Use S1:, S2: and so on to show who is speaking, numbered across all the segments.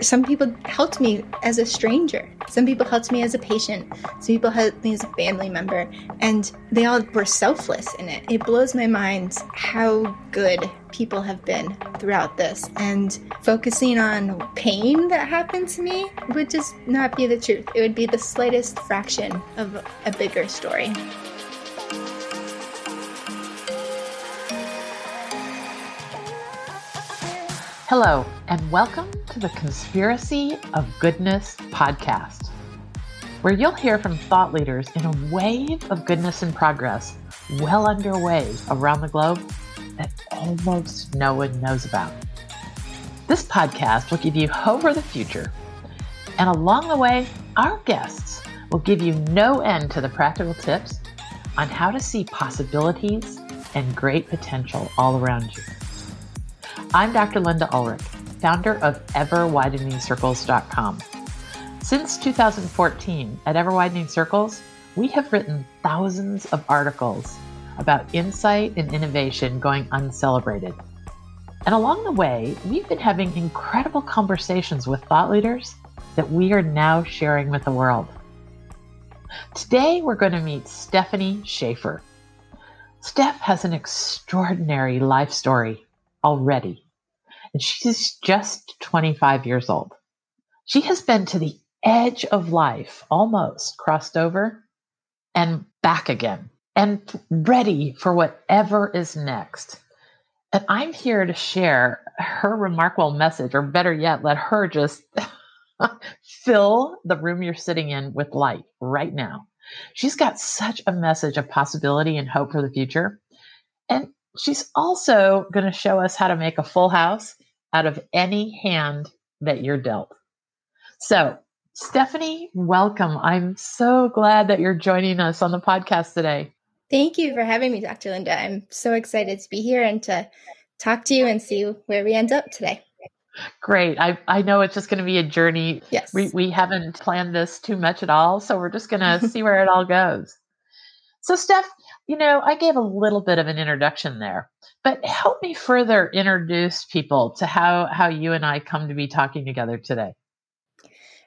S1: Some people helped me as a stranger. Some people helped me as a patient. Some people helped me as a family member. And they all were selfless in it. It blows my mind how good people have been throughout this. And focusing on pain that happened to me would just not be the truth. It would be the slightest fraction of a bigger story.
S2: Hello, and welcome to the Conspiracy of Goodness podcast, where you'll hear from thought leaders in a wave of goodness and progress well underway around the globe that almost no one knows about. This podcast will give you hope for the future, and along the way, our guests will give you no end to the practical tips on how to see possibilities and great potential all around you. I'm Dr. Linda Ulrich, founder of EverWideningCircles.com. Since 2014, at Ever Widening Circles, we have written thousands of articles about insight and innovation going uncelebrated. And along the way, we've been having incredible conversations with thought leaders that we are now sharing with the world. Today, we're going to meet Stephanie Schaefer. Steph has an extraordinary life story already. And she's just 25 years old. She has been to the edge of life, almost crossed over and back again, and ready for whatever is next. And I'm here to share her remarkable message, or better yet, let her just fill the room you're sitting in with light right now. She's got such a message of possibility and hope for the future. And she's also going to show us how to make a full house out of any hand that you're dealt. So, Stephanie, welcome. I'm so glad that you're joining us on the podcast today.
S1: Thank you for having me, Dr. Linda. I'm so excited to be here and to talk to you and see where we end up today.
S2: Great. I, I know it's just going to be a journey.
S1: Yes.
S2: We, we haven't planned this too much at all. So we're just going to see where it all goes. So, Steph, you know, I gave a little bit of an introduction there, but help me further introduce people to how, how you and I come to be talking together today.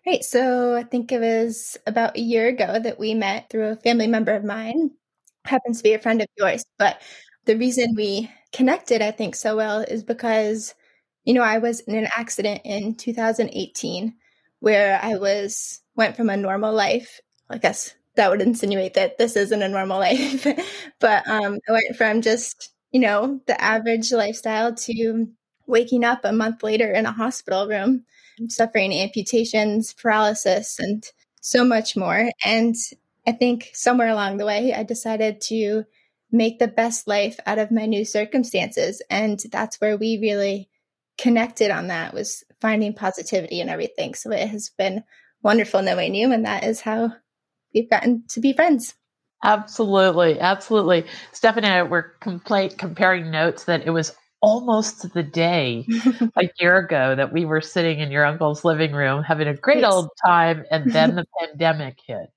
S1: Right. So I think it was about a year ago that we met through a family member of mine, happens to be a friend of yours. But the reason we connected, I think, so well is because, you know, I was in an accident in 2018 where I was, went from a normal life, I guess that would insinuate that this isn't a normal life. but um, I went from just, you know, the average lifestyle to waking up a month later in a hospital room, suffering amputations, paralysis, and so much more. And I think somewhere along the way, I decided to make the best life out of my new circumstances. And that's where we really connected on that was finding positivity and everything. So it has been wonderful knowing you. And that is how we've gotten to be friends.
S2: Absolutely, absolutely. Stephanie and I were comparing notes that it was almost the day a year ago that we were sitting in your uncle's living room having a great yes. old time, and then the pandemic hit.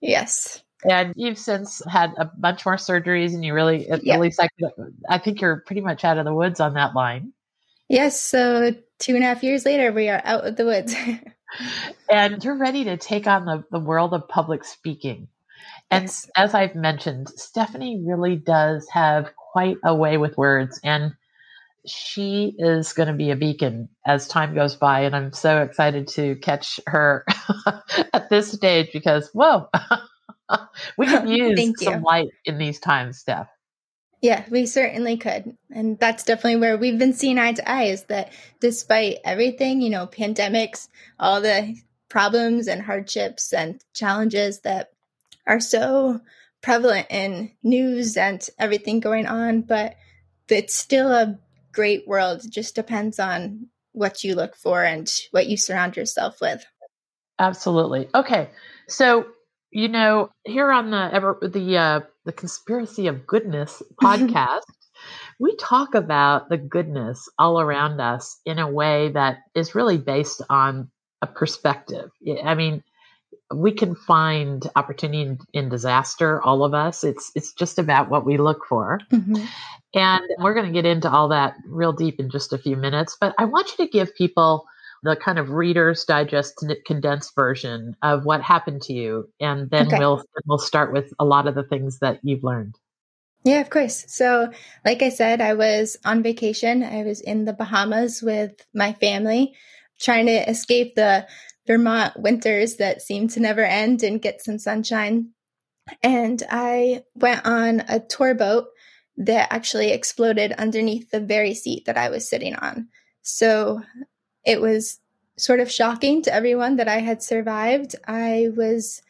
S1: Yes.
S2: And you've since had a bunch more surgeries, and you really, at, yep. at least I, I think you're pretty much out of the woods on that line.
S1: Yes. So two and a half years later, we are out of the woods.
S2: and you're ready to take on the, the world of public speaking. And yes. as I've mentioned, Stephanie really does have quite a way with words, and she is going to be a beacon as time goes by. And I'm so excited to catch her at this stage because, whoa, we can use some light in these times, Steph.
S1: Yeah, we certainly could. And that's definitely where we've been seeing eye to eye is that despite everything, you know, pandemics, all the problems and hardships and challenges that are so prevalent in news and everything going on, but it's still a great world. It just depends on what you look for and what you surround yourself with.
S2: Absolutely. Okay. So, you know, here on the the uh the Conspiracy of Goodness podcast, we talk about the goodness all around us in a way that is really based on a perspective. I mean, we can find opportunity in, in disaster, all of us. It's it's just about what we look for. Mm-hmm. And we're going to get into all that real deep in just a few minutes. But I want you to give people the kind of Reader's Digest condensed version of what happened to you, and then okay. we'll we'll start with a lot of the things that you've learned.
S1: Yeah, of course. So, like I said, I was on vacation. I was in the Bahamas with my family, trying to escape the Vermont winters that seem to never end and get some sunshine. And I went on a tour boat that actually exploded underneath the very seat that I was sitting on. So it was sort of shocking to everyone that I had survived. I was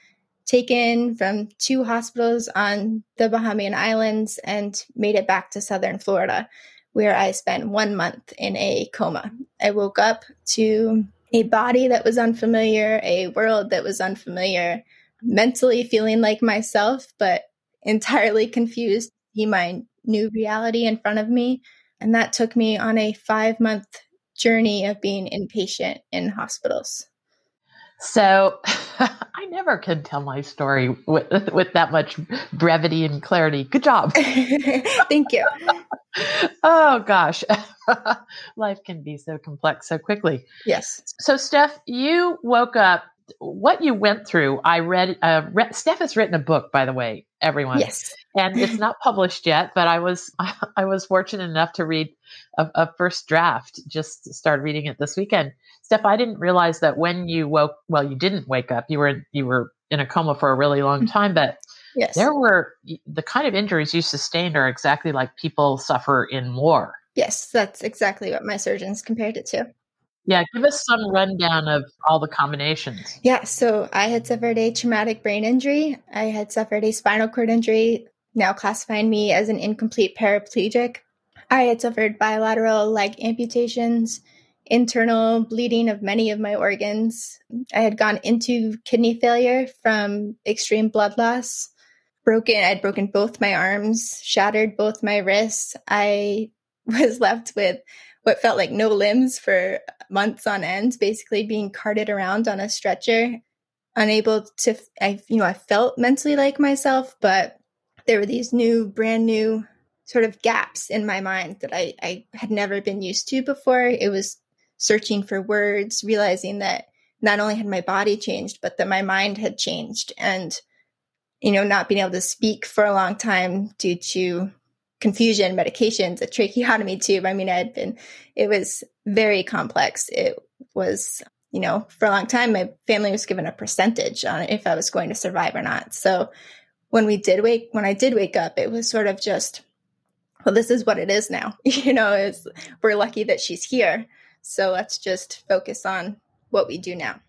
S1: taken from two hospitals on the Bahamian Islands and made it back to southern Florida, where I spent one month in a coma. I woke up to a body that was unfamiliar, a world that was unfamiliar, mentally feeling like myself, but entirely confused my new reality in front of me. And that took me on a five month journey of being inpatient in hospitals.
S2: So I never can tell my story with, with that much brevity and clarity. Good job.
S1: Thank you.
S2: oh gosh. Life can be so complex so quickly.
S1: Yes.
S2: So Steph, you woke up what you went through, I read, uh, re- Steph has written a book, by the way, everyone.
S1: Yes.
S2: and it's not published yet, but I was, I was fortunate enough to read a, a, first draft, just started reading it this weekend. Steph, I didn't realize that when you woke, well, you didn't wake up, you were, you were in a coma for a really long mm-hmm. time, but
S1: yes.
S2: there were the kind of injuries you sustained are exactly like people suffer in war.
S1: Yes, that's exactly what my surgeons compared it to.
S2: Yeah, give us some rundown of all the combinations.
S1: Yeah, so I had suffered a traumatic brain injury. I had suffered a spinal cord injury, now classifying me as an incomplete paraplegic. I had suffered bilateral leg amputations, internal bleeding of many of my organs. I had gone into kidney failure from extreme blood loss. Broken, I'd broken both my arms, shattered both my wrists. I was left with what felt like no limbs for months on end, basically being carted around on a stretcher, unable to, I, you know, I felt mentally like myself, but there were these new, brand new sort of gaps in my mind that I, I had never been used to before. It was searching for words, realizing that not only had my body changed, but that my mind had changed. And, you know, not being able to speak for a long time due to confusion, medications, a tracheotomy tube. I mean, I had been, it was very complex. It was, you know, for a long time, my family was given a percentage on if I was going to survive or not. So when we did wake, when I did wake up, it was sort of just, well, this is what it is now. you know, we're lucky that she's here. So let's just focus on what we do now.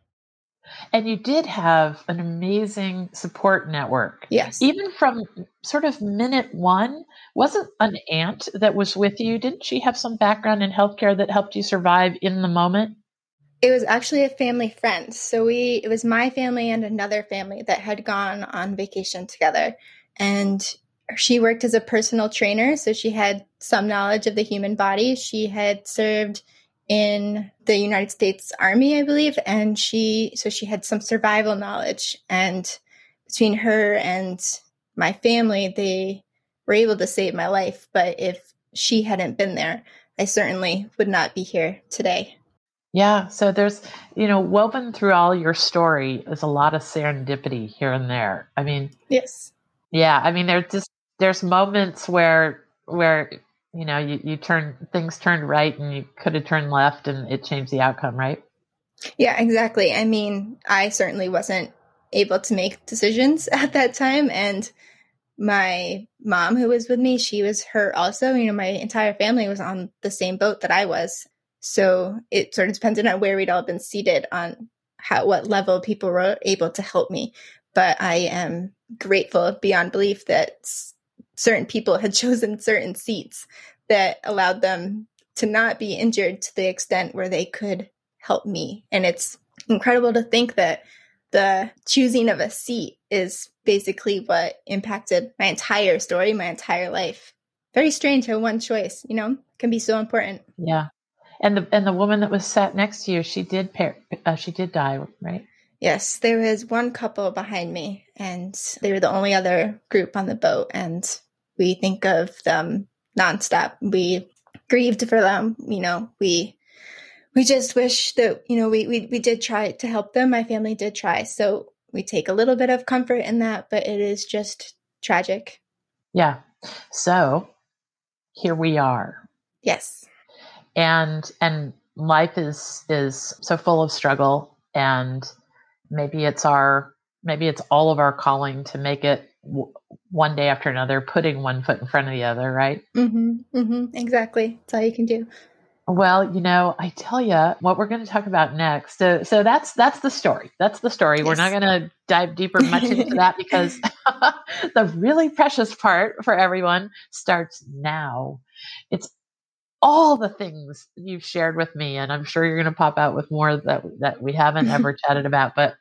S2: And you did have an amazing support network.
S1: Yes.
S2: Even from sort of minute one, wasn't an aunt that was with you? Didn't she have some background in healthcare that helped you survive in the moment?
S1: It was actually a family friend. So we it was my family and another family that had gone on vacation together. And she worked as a personal trainer, so she had some knowledge of the human body. She had served in the United States Army, I believe, and she so she had some survival knowledge. And between her and my family, they were able to save my life. But if she hadn't been there, I certainly would not be here today.
S2: Yeah, so there's, you know, woven through all your story is a lot of serendipity here and there. I mean,
S1: yes.
S2: Yeah, I mean there's just there's moments where where you know you, you turn things turned right and you could have turned left and it changed the outcome right?
S1: Yeah exactly. I mean i certainly wasn't able to make decisions at that time and my mom who was with me she was hurt also you know my entire family was on the same boat that i was. So it sort of depended on where we'd all been seated on how what level people were able to help me. But i am grateful beyond belief that certain people had chosen certain seats that allowed them to not be injured to the extent where they could help me. And it's incredible to think that the choosing of a seat is basically what impacted my entire story, my entire life. Very strange how one choice, you know, can be so important.
S2: Yeah. And the and the woman that was sat next to you, she did pair, uh, she did die, right?
S1: Yes, there was one couple behind me, and they were the only other group on the boat. And we think of them nonstop. We grieved for them. You know, we we just wish that you know we we we did try to help them. My family did try, so we take a little bit of comfort in that, but it is just tragic.
S2: Yeah. So here we are.
S1: Yes.
S2: And and life is is so full of struggle and maybe it's our maybe it's all of our calling to make it w- one day after another putting one foot in front of the other right?
S1: Mm-hmm, mm-hmm, exactly. That's all you can do.
S2: Well you know i tell you what we're going to talk about next so so that's that's the story. That's the story. Yes. we're not going to dive deeper much into that because the really precious part for everyone starts now. It's all the things you've shared with me and i'm sure you're going to pop out with more that that we haven't ever chatted about but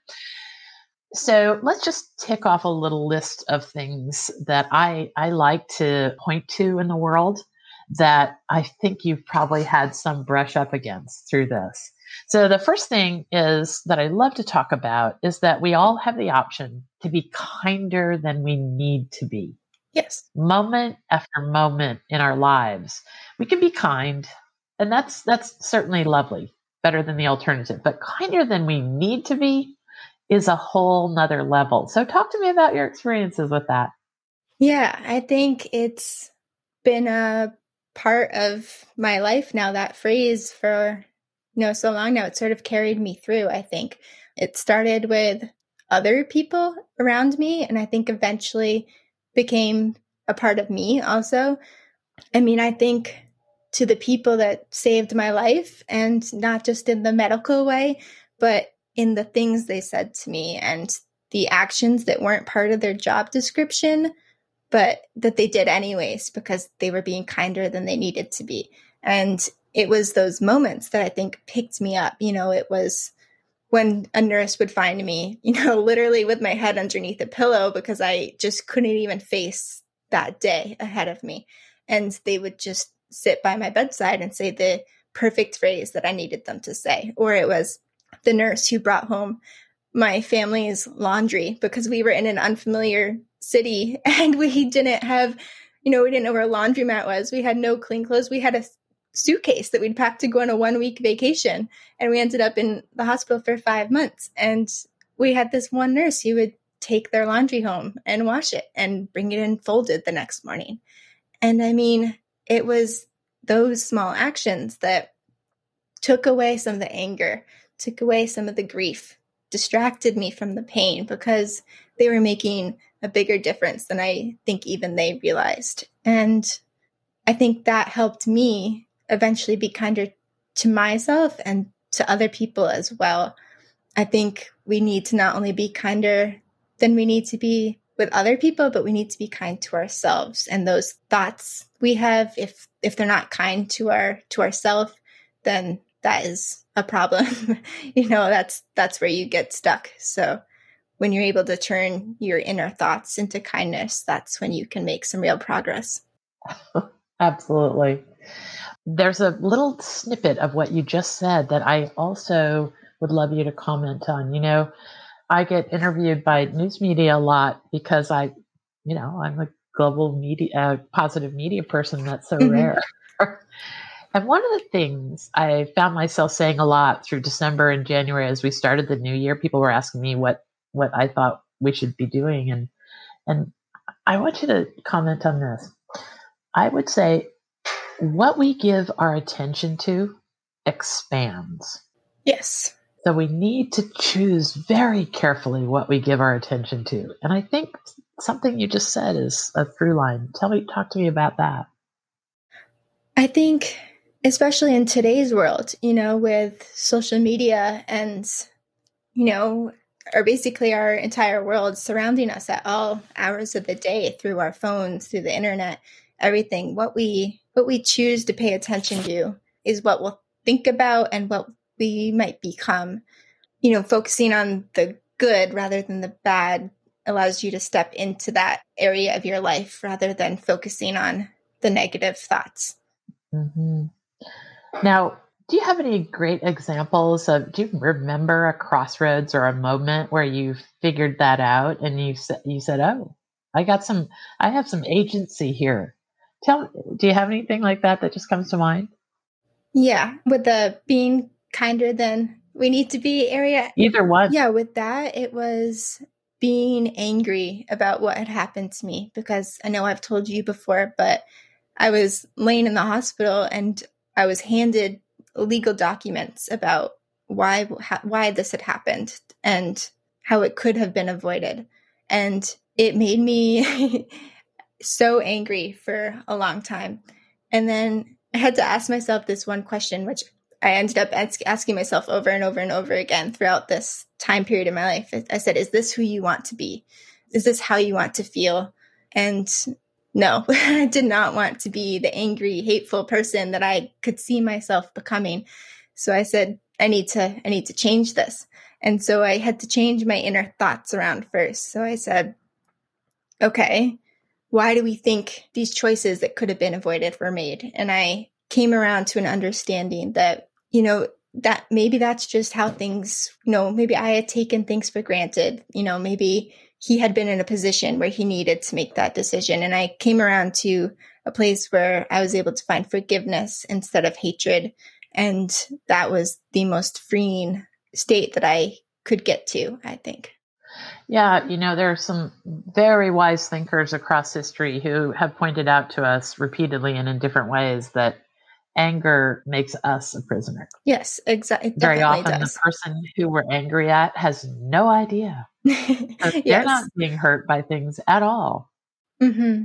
S2: so let's just tick off a little list of things that i i like to point to in the world that i think you've probably had some brush up against through this so the first thing is that i love to talk about is that we all have the option to be kinder than we need to be
S1: Yes.
S2: Moment after moment in our lives, we can be kind, and that's that's certainly lovely, better than the alternative. But kinder than we need to be is a whole nother level. So talk to me about your experiences with that.
S1: Yeah, I think it's been a part of my life now, that phrase for you know so long now. It sort of carried me through, I think. It started with other people around me, and I think eventually became a part of me also. I mean, I think to the people that saved my life and not just in the medical way, but in the things they said to me and the actions that weren't part of their job description, but that they did anyways because they were being kinder than they needed to be. And it was those moments that I think picked me up. You know, it was when a nurse would find me, you know, literally with my head underneath a pillow because I just couldn't even face that day ahead of me. And they would just sit by my bedside and say the perfect phrase that I needed them to say. Or it was the nurse who brought home my family's laundry because we were in an unfamiliar city and we didn't have, you know, we didn't know where a laundromat was. We had no clean clothes. We had a suitcase that we'd packed to go on a one week vacation. And we ended up in the hospital for five months. And we had this one nurse who would take their laundry home and wash it and bring it in folded the next morning. And I mean, it was those small actions that took away some of the anger, took away some of the grief, distracted me from the pain because they were making a bigger difference than I think even they realized. And I think that helped me eventually be kinder to myself and to other people as well. I think we need to not only be kinder than we need to be with other people, but we need to be kind to ourselves. And those thoughts we have, if if they're not kind to our to ourselves, then that is a problem. you know, that's that's where you get stuck. So when you're able to turn your inner thoughts into kindness, that's when you can make some real progress.
S2: Absolutely there's a little snippet of what you just said that I also would love you to comment on. You know, I get interviewed by news media a lot because I, you know, I'm a global media, uh, positive media person. That's so mm-hmm. rare. and one of the things I found myself saying a lot through December and January as we started the new year, people were asking me what what I thought we should be doing, and and I want you to comment on this. I would say what we give our attention to expands.
S1: Yes.
S2: So we need to choose very carefully what we give our attention to. And I think something you just said is a through line. Tell me, talk to me about that.
S1: I think, especially in today's world, you know, with social media and, you know, or basically our entire world surrounding us at all hours of the day through our phones, through the internet, everything, what we what we choose to pay attention to is what we'll think about and what we might become. You know, focusing on the good rather than the bad allows you to step into that area of your life rather than focusing on the negative thoughts.
S2: Mm-hmm. Now, do you have any great examples of? Do you remember a crossroads or a moment where you figured that out and you said, "You said, oh, I got some. I have some agency here." Tell do you have anything like that that just comes to mind?
S1: Yeah, with the being kinder than we need to be area.
S2: Either one.
S1: Yeah, with that, it was being angry about what had happened to me because I know I've told you before, but I was laying in the hospital and I was handed legal documents about why why this had happened and how it could have been avoided. And it made me so angry for a long time. And then I had to ask myself this one question, which I ended up asking myself over and over and over again throughout this time period in my life. I said, Is this who you want to be? Is this how you want to feel? And no, I did not want to be the angry, hateful person that I could see myself becoming. So I said, I need to, I need to change this. And so I had to change my inner thoughts around first. So I said, okay, why do we think these choices that could have been avoided were made? And I came around to an understanding that, you know, that maybe that's just how things, you know, maybe I had taken things for granted. You know, maybe he had been in a position where he needed to make that decision. And I came around to a place where I was able to find forgiveness instead of hatred. And that was the most freeing state that I could get to, I think.
S2: Yeah, you know, there are some very wise thinkers across history who have pointed out to us repeatedly and in different ways that anger makes us a prisoner.
S1: Yes, exactly.
S2: Very often, does. the person who we're angry at has no idea. yes. They're not being hurt by things at all.
S1: Mm-hmm.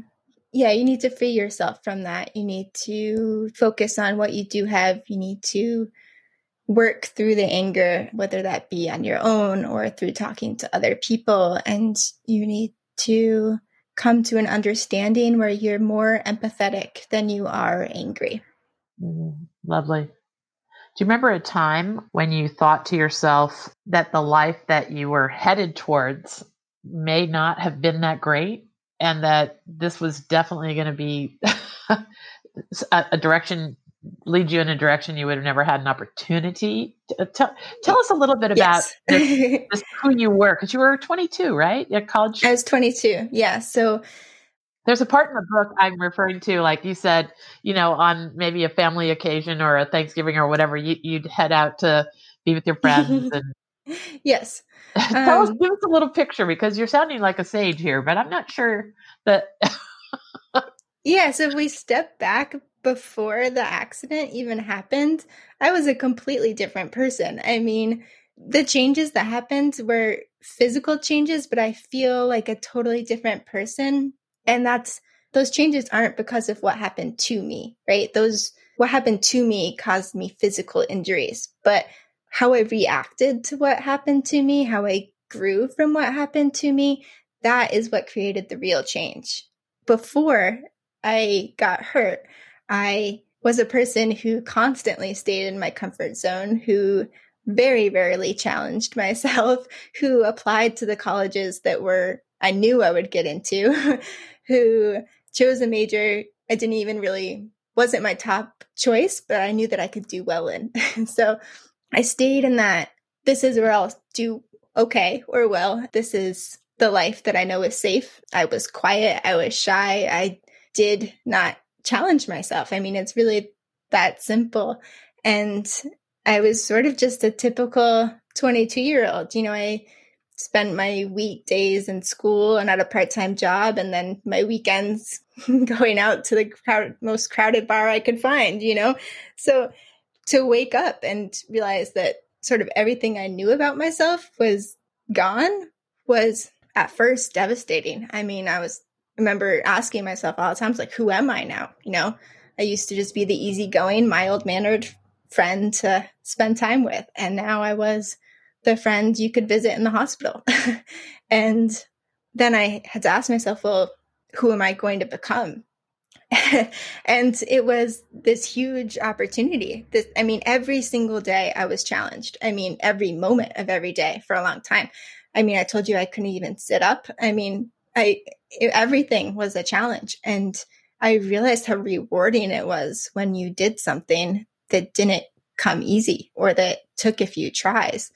S1: Yeah, you need to free yourself from that. You need to focus on what you do have. You need to work through the anger, whether that be on your own or through talking to other people. And you need to come to an understanding where you're more empathetic than you are angry.
S2: Mm, lovely. Do you remember a time when you thought to yourself that the life that you were headed towards may not have been that great and that this was definitely going to be a, a, direction lead you in a direction you would have never had an opportunity to, uh, tell, tell us a little bit about yes. this, this, who you were because you were 22 right? At college?
S1: I was 22 yeah. So
S2: there's a part in the book I'm referring to, like you said, you know, on maybe a family occasion or a Thanksgiving or whatever, you, would head out to be with your friends and.
S1: yes.
S2: Tell um, us, give us a little picture because you're sounding like a sage here, but I'm not sure that.
S1: yeah. So if we step back before the accident even happened, I was a completely different person. I mean, the changes that happened were physical changes, but I feel like a totally different person and that's those changes aren't because of what happened to me, right? Those what happened to me caused me physical injuries, but how I reacted to what happened to me, how I grew from what happened to me, that is what created the real change. Before I got hurt, I was a person who constantly stayed in my comfort zone, who very rarely challenged myself, who applied to the colleges that were I knew I would get into, who chose a major I didn't even really wasn't my top choice, but I knew that I could do well in. so I stayed in that this is where I'll do okay or well. This is the life that I know is safe. I was quiet, I was shy, I did not challenge myself. I mean, it's really that simple. And I was sort of just a typical 22 year old. You know, I spent my weekdays in school and at a part-time job and then my weekends going out to the crowd, most crowded bar I could find, you know? So to wake up and realize that sort of everything I knew about myself was gone was at first devastating. I mean, I was remember asking myself all the times like who am I now? You know, I used to just be the easygoing, mild-mannered friend to spend time with and now I was the friend you could visit in the hospital. and then I had to ask myself, well, who am I going to become? and it was this huge opportunity. This, I mean, every single day I was challenged. I mean, every moment of every day for a long time. I mean, I told you I couldn't even sit up. I mean, I everything was a challenge, and I realized how rewarding it was when you did something that didn't come easy or that took a few tries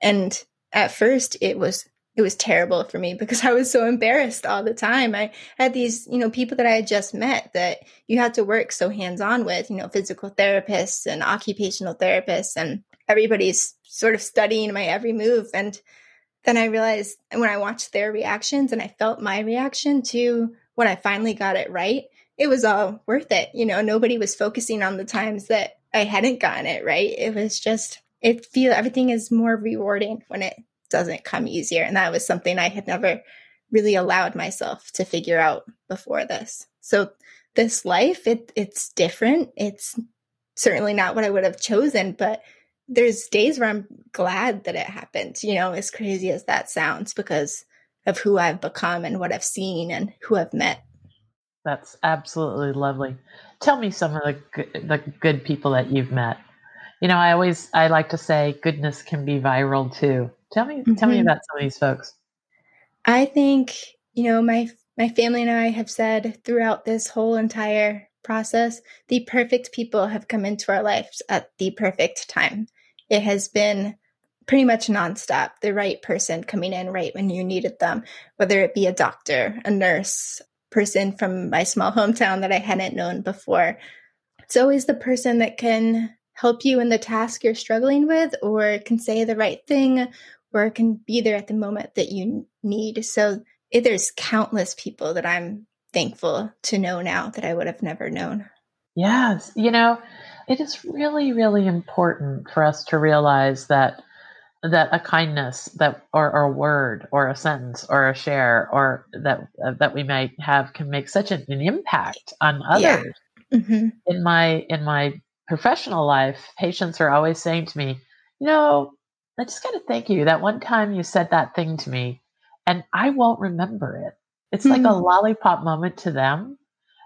S1: and at first, it was it was terrible for me because I was so embarrassed all the time. I had these, you know, people that I had just met that you had to work so hands on with, you know, physical therapists and occupational therapists, and everybody's sort of studying my every move. And then I realized when I watched their reactions and I felt my reaction to when I finally got it right, it was all worth it. You know, nobody was focusing on the times that I hadn't gotten it right. It was just, it feel everything is more rewarding when it doesn't come easier. And that was something I had never really allowed myself to figure out before this. So this life, it it's different. It's certainly not what I would have chosen, but there's days where I'm glad that it happened, you know, as crazy as that sounds, because of who I've become and what I've seen and who I've met.
S2: That's absolutely lovely. Tell me some of the the good people that you've met. You know, I always I like to say goodness can be viral too. Tell me mm-hmm. tell me mm-hmm. about some of these folks.
S1: I think, you know, my my family and I have said throughout this whole entire process, the perfect people have come into our lives at the perfect time. It has been pretty much nonstop, the right person coming in right when you needed them, whether it be a doctor, a nurse, person from my small hometown that I hadn't known before. It's always the person that can help you in the task you're struggling with, or can say the right thing, or can be there at the moment that you need. So it, there's countless people that I'm thankful to know now that I would have never known.
S2: Yes. You know, it is really, really important for us to realize that that a kindness that or, or, a word or a sentence or a share or that uh, that we might have can make such an, an impact on others yeah. mm-hmm. in my in my professional life patients are always saying to me you know i just got to thank you that one time you said that thing to me and i won't remember it it's mm-hmm. like a mm-hmm. lollipop moment to them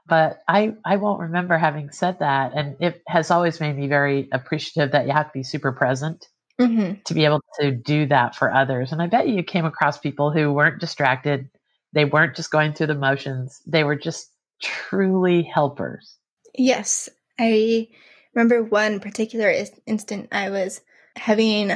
S2: but i i won't remember having said that and it has always made me very appreciative that you have to be super present mm-hmm. to be able to do that for others. And I bet you came across people who weren't distracted. They weren't just going through the motions. They were just truly helpers.
S1: Yes. I remember one particular instant I was having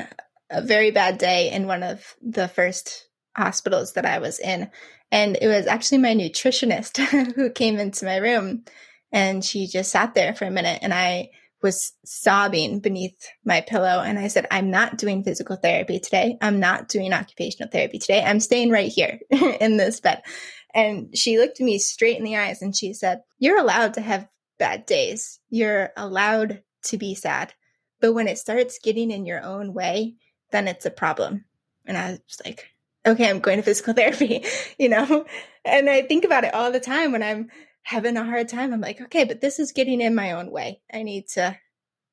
S1: a very bad day in one of the first hospitals that I was in. And it was actually my nutritionist who came into my room and she just sat there for a minute and I was sobbing beneath my pillow. And I said, I'm not doing physical therapy today. I'm not doing occupational therapy today. I'm staying right here in this bed. And she looked me straight in the eyes and she said, You're allowed to have bad days. You're allowed to be sad. But when it starts getting in your own way, then it's a problem. And I was like, okay, I'm going to physical therapy, you know? And I think about it all the time when I'm having a hard time. I'm like, okay, but this is getting in my own way. I need to,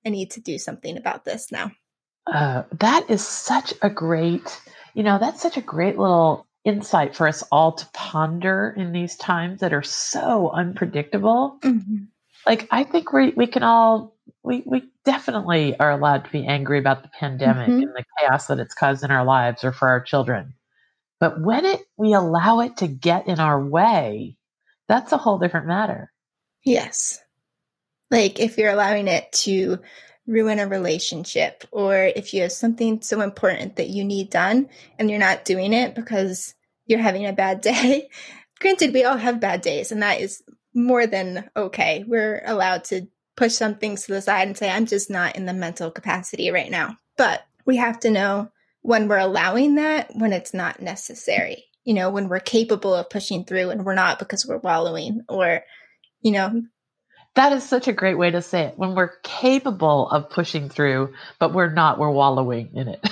S1: I need to do something about this now.
S2: Uh, that is such a great, you know, that's such a great little insight for us all to ponder in these times that are so unpredictable. Mm-hmm. Like, I think we we can all we we definitely are allowed to be angry about the pandemic mm-hmm. and the chaos that it's caused in our lives or for our children. But when it we allow it to get in our way, that's a whole different matter.
S1: Yes. Like if you're allowing it to ruin a relationship or if you have something so important that you need done and you're not doing it because you're having a bad day. Granted, we all have bad days and that is more than okay. We're allowed to push some things to the side and say, I'm just not in the mental capacity right now. But we have to know when we're allowing that, when it's not necessary you know, when we're capable of pushing through and we're not because we're wallowing or, you know.
S2: That is such a great way to say it. When we're capable of pushing through, but we're not, we're wallowing in it.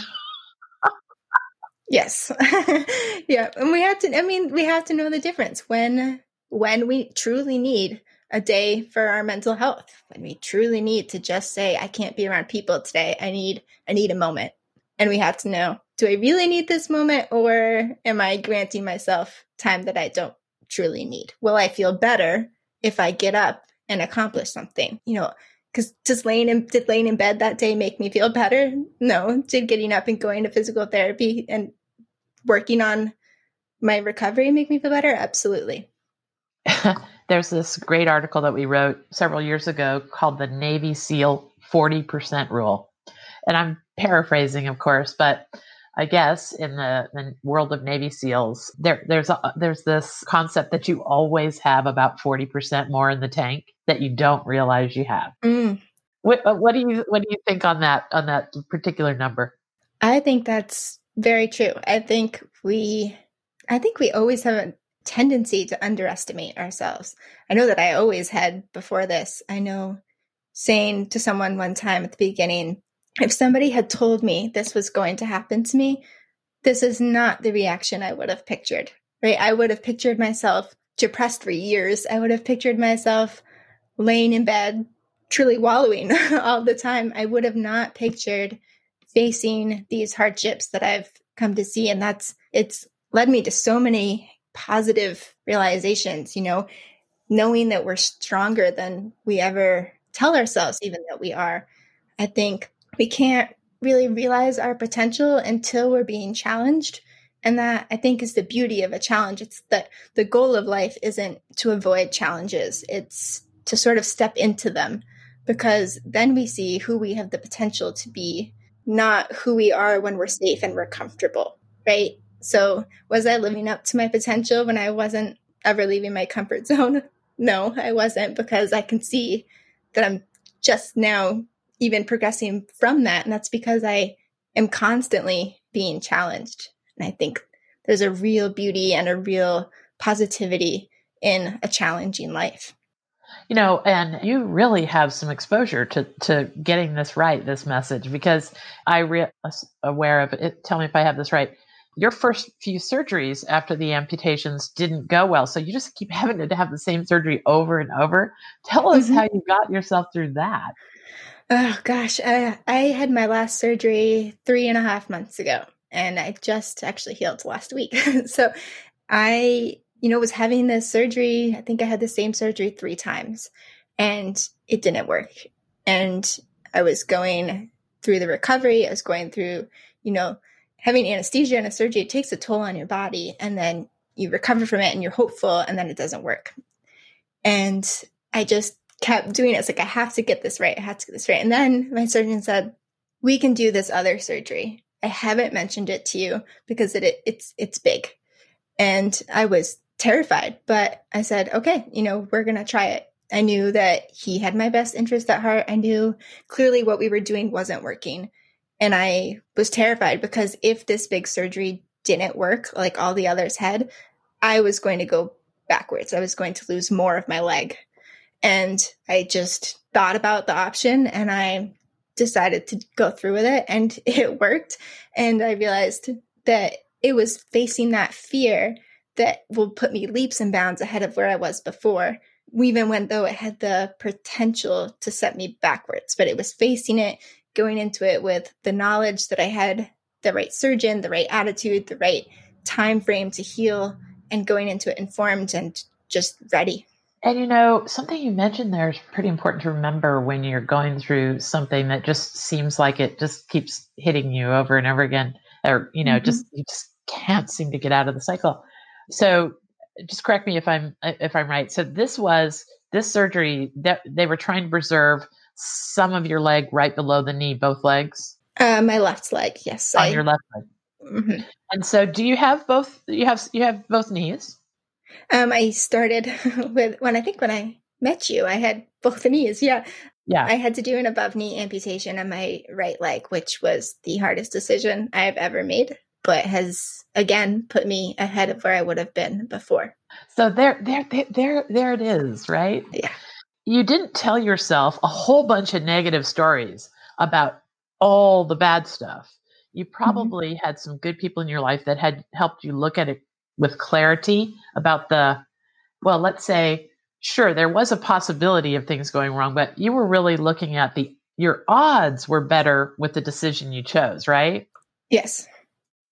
S1: yes. yeah. And we have to, I mean, we have to know the difference when, when we truly need a day for our mental health, when we truly need to just say, I can't be around people today. I need, I need a moment. And we have to know do I really need this moment or am I granting myself time that I don't truly need? Will I feel better if I get up and accomplish something? You know, because just laying in did laying in bed that day make me feel better? No. Did getting up and going to physical therapy and working on my recovery make me feel better? Absolutely.
S2: There's this great article that we wrote several years ago called the Navy SEAL 40% rule. And I'm paraphrasing, of course, but I guess in the, the world of Navy SEALs, there there's a, there's this concept that you always have about forty percent more in the tank that you don't realize you have.
S1: Mm.
S2: What, uh, what do you what do you think on that on that particular number?
S1: I think that's very true. I think we I think we always have a tendency to underestimate ourselves. I know that I always had before this. I know saying to someone one time at the beginning, if somebody had told me this was going to happen to me, this is not the reaction I would have pictured, right? I would have pictured myself depressed for years. I would have pictured myself laying in bed, truly wallowing all the time. I would have not pictured facing these hardships that I've come to see. And that's, it's led me to so many positive realizations, you know, knowing that we're stronger than we ever tell ourselves, even that we are. I think we can't really realize our potential until we're being challenged. And that I think is the beauty of a challenge. It's that the goal of life isn't to avoid challenges, it's to sort of step into them because then we see who we have the potential to be, not who we are when we're safe and we're comfortable, right? So, was I living up to my potential when I wasn't ever leaving my comfort zone? No, I wasn't because I can see that I'm just now even progressing from that. And that's because I am constantly being challenged. And I think there's a real beauty and a real positivity in a challenging life.
S2: You know, and you really have some exposure to to getting this right, this message, because I re- aware of it. Tell me if I have this right. Your first few surgeries after the amputations didn't go well, so you just keep having to have the same surgery over and over. Tell us mm-hmm. how you got yourself through that.
S1: Oh gosh, I, I had my last surgery three and a half months ago, and I just actually healed last week. so I, you know, was having this surgery. I think I had the same surgery three times, and it didn't work. And I was going through the recovery. I was going through, you know, having anesthesia and a surgery. It takes a toll on your body, and then you recover from it, and you're hopeful, and then it doesn't work. And I just kept doing it. It's like, I have to get this right. I have to get this right. And then my surgeon said, we can do this other surgery. I haven't mentioned it to you because it, it it's it's big. And I was terrified, but I said, okay, you know, we're going to try it. I knew that he had my best interest at heart. I knew clearly what we were doing wasn't working. And I was terrified because if this big surgery didn't work like all the others had, I was going to go backwards. I was going to lose more of my leg. And I just thought about the option and I decided to go through with it and it worked. And I realized that it was facing that fear that will put me leaps and bounds ahead of where I was before, We even when though it had the potential to set me backwards. But it was facing it, going into it with the knowledge that I had the right surgeon, the right attitude, the right time frame to heal, and going into it informed and just ready.
S2: And you know, something you mentioned there is pretty important to remember when you're going through something that just seems like it just keeps hitting you over and over again, or you know, mm-hmm. just you just can't seem to get out of the cycle. So, just correct me if I'm if I'm right. So this was this surgery that they were trying to preserve some of your leg right below the knee, both legs.
S1: Uh, my left leg, yes.
S2: On I, your left leg. Mm-hmm. And so, do you have both? You have you have both knees?
S1: Um, I started with when I think when I met you, I had both knees. Yeah.
S2: Yeah.
S1: I had to do an above knee amputation on my right leg, which was the hardest decision I've ever made, but has again put me ahead of where I would have been before.
S2: So there, there, there, there, there it is, right?
S1: Yeah.
S2: You didn't tell yourself a whole bunch of negative stories about all the bad stuff. You mm-hmm. probably mm-hmm. had some good people in your life that had helped you look at it with clarity about the, well, let's say, sure, there was a possibility of things going wrong, but you were really looking at the, your odds were better with the decision you chose, right?
S1: Yes.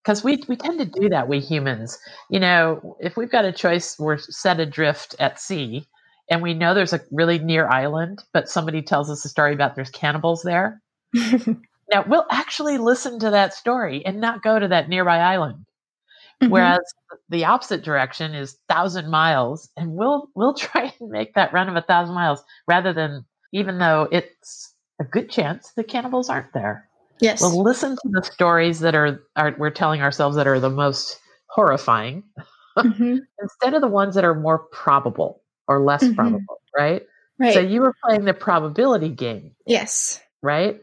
S2: Because we, we tend to do that, we humans. You know, if we've got a choice, we're set adrift at sea and we know there's a really near island, but somebody tells us a story about there's cannibals there. now, we'll actually listen to that story and not go to that nearby island Mm-hmm. Whereas the opposite direction is thousand miles, and we'll we'll try and make that run of a thousand miles rather than even though it's a good chance the cannibals aren't there.
S1: Yes.
S2: We'll listen to the stories that are, are we're telling ourselves that are the most horrifying mm-hmm. instead of the ones that are more probable or less mm-hmm. probable, right?
S1: Right.
S2: So you were playing the probability game.
S1: Yes.
S2: Right?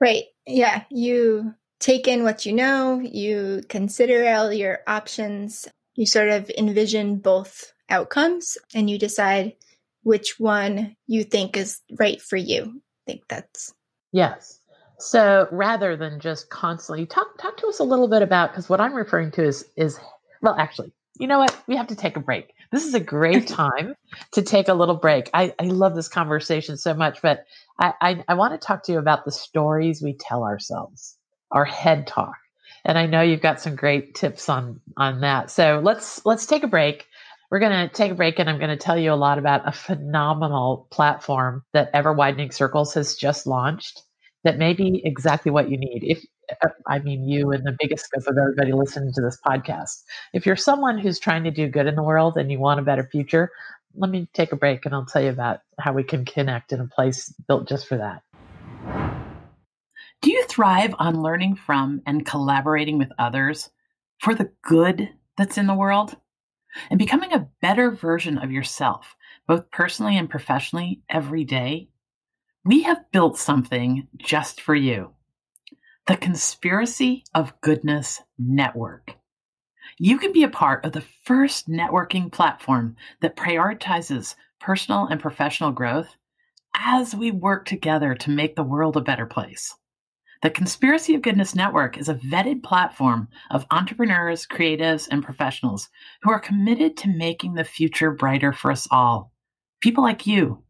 S1: Right. Yeah. You take in what you know, you consider all your options, you sort of envision both outcomes, and you decide which one you think is right for you. I think that's.
S2: Yes. So rather than just constantly talk talk to us a little bit about because what I'm referring to is is well actually you know what we have to take a break this is a great time to take a little break. I, I love this conversation so much, but I, I, I want to talk to you about the stories we tell ourselves, our head talk. And I know you've got some great tips on on that. So let's let's take a break. We're going to take a break and I'm going to tell you a lot about a phenomenal platform that Ever Widening Circles has just launched that may be exactly what you need. If Uh, I mean you and the biggest scope of everybody listening to this podcast. If you're someone who's trying to do good in the world and you want a better future, let me take a break and I'll tell you about how we can connect in a place built just for that.
S3: Do you thrive on learning from and collaborating with others for the good that's in the world? And becoming a better version of yourself, both personally and professionally, every day? We have built something just for you the Conspiracy of Goodness Network. You can be a part of the first networking platform that prioritizes personal and professional growth as we work together to make the world a better place. The Conspiracy of Goodness Network is a vetted platform of entrepreneurs, creatives, and professionals who are committed to making the future brighter for us all. People like you.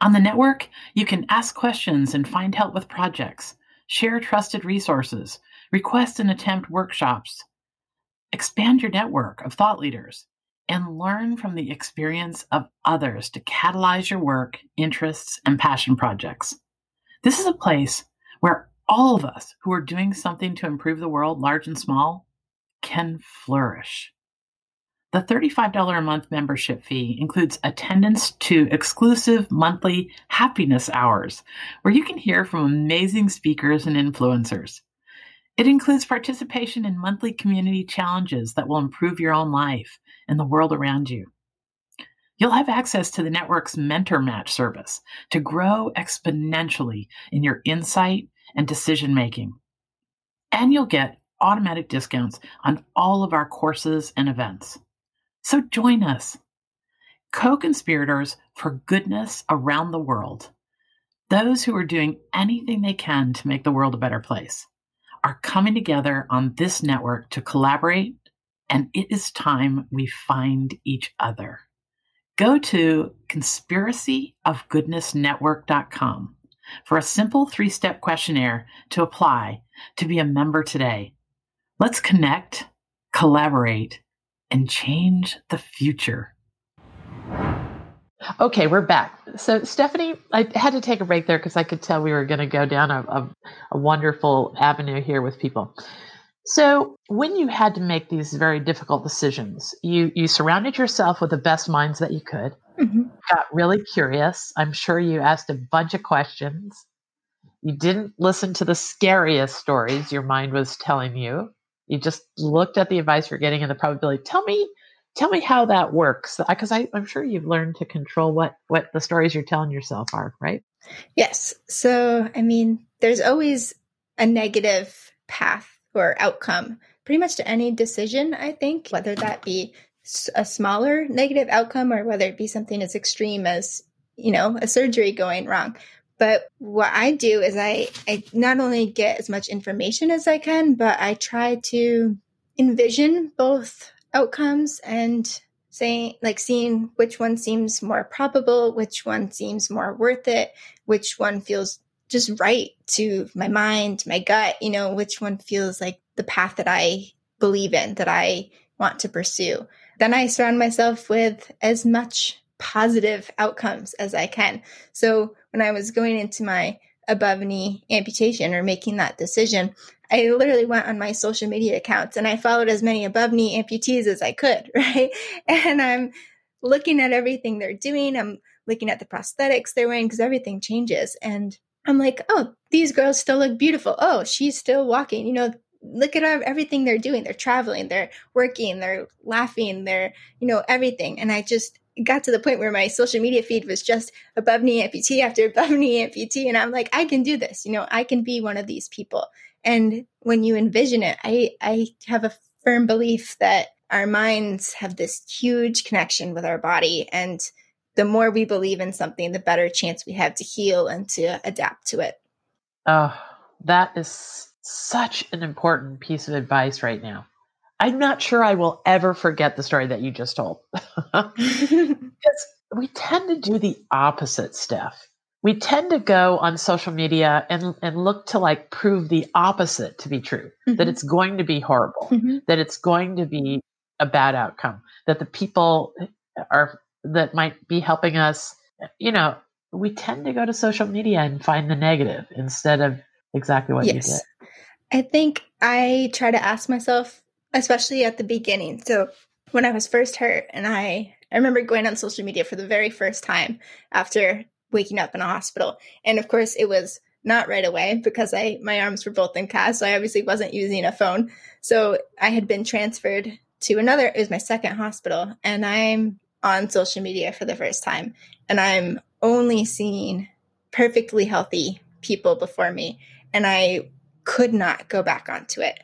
S3: On the network, you can ask questions and find help with projects share trusted resources, request and attempt workshops, expand your network of thought leaders, and learn from the experience of others to catalyze your work, interests, and passion projects. This is a place where all of us who are doing something to improve the world, large and small, can flourish. The $35 a month membership fee includes attendance to exclusive monthly happiness hours, where you can hear from amazing speakers and influencers. It includes participation in monthly community challenges that will improve your own life and the world around you. You'll have access to the network's Mentor Match service to grow exponentially in your insight and decision making. And you'll get automatic discounts on all of our courses and events. So join us, co conspirators for goodness around the world. Those who are doing anything they can to make the world a better place are coming together on this network to collaborate, and it is time we find each other. Go to conspiracyofgoodnessnetwork.com for a simple three step questionnaire to apply to be a member today. Let's connect, collaborate, and change the future.
S2: Okay, we're back. So, Stephanie, I had to take a break there because I could tell we were going to go down a, a, a, wonderful avenue here with people. So, when you had to make these very difficult decisions, you you surrounded yourself with the best minds that you could. Mm-hmm. Got really curious. I'm sure you asked a bunch of questions. You didn't listen to the scariest stories your mind was telling you. You just looked at the advice you're getting and the probability. Tell me, tell me how that works, uh, because I'm sure you've learned to control what what the stories you're telling yourself are, right?
S1: Yes. So, I mean, there's always a negative path or outcome, pretty much to any decision. I think whether that be a smaller negative outcome or whether it be something as extreme as you know a surgery going wrong but what I do is I, I not only get as much information as I can, but I try to envision both outcomes and saying like seeing which one seems more probable, which one seems more worth it, which one feels just right to my mind, my gut, you know, which one feels like the path that I believe in, that I want to pursue. Then I surround myself with as much positive outcomes as I can. So when I was going into my above knee amputation or making that decision, I literally went on my social media accounts and I followed as many above knee amputees as I could, right? And I'm looking at everything they're doing. I'm looking at the prosthetics they're wearing because everything changes. And I'm like, oh, these girls still look beautiful. Oh, she's still walking. You know, look at everything they're doing. They're traveling, they're working, they're laughing, they're, you know, everything. And I just got to the point where my social media feed was just above knee amputee after above knee amputee. And I'm like, I can do this. You know, I can be one of these people. And when you envision it, I, I have a firm belief that our minds have this huge connection with our body. And the more we believe in something, the better chance we have to heal and to adapt to it.
S2: Oh, that is such an important piece of advice right now. I'm not sure I will ever forget the story that you just told. because we tend to do the opposite stuff. We tend to go on social media and, and look to like prove the opposite to be true, mm-hmm. that it's going to be horrible, mm-hmm. that it's going to be a bad outcome, that the people are that might be helping us, you know, we tend to go to social media and find the negative instead of exactly what yes. you did.
S1: I think I try to ask myself, especially at the beginning. So when I was first hurt and I I remember going on social media for the very first time after waking up in a hospital. And of course it was not right away because I my arms were both in casts, so I obviously wasn't using a phone. So I had been transferred to another it was my second hospital and I'm on social media for the first time and I'm only seeing perfectly healthy people before me and I could not go back onto it.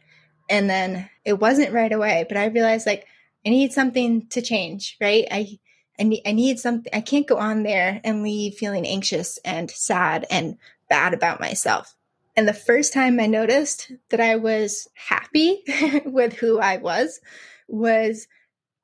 S1: And then it wasn't right away, but I realized like I need something to change, right? I I need I need something I can't go on there and leave feeling anxious and sad and bad about myself. And the first time I noticed that I was happy with who I was was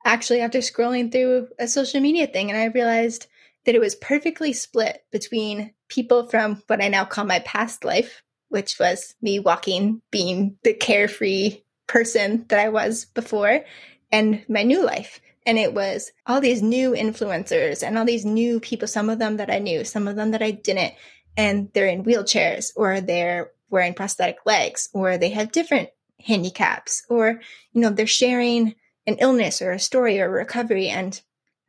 S1: actually after scrolling through a social media thing and I realized that it was perfectly split between people from what I now call my past life, which was me walking, being the carefree person that I was before, and my new life. And it was all these new influencers and all these new people, some of them that I knew, some of them that I didn't. And they're in wheelchairs or they're wearing prosthetic legs or they have different handicaps or, you know, they're sharing an illness or a story or a recovery. And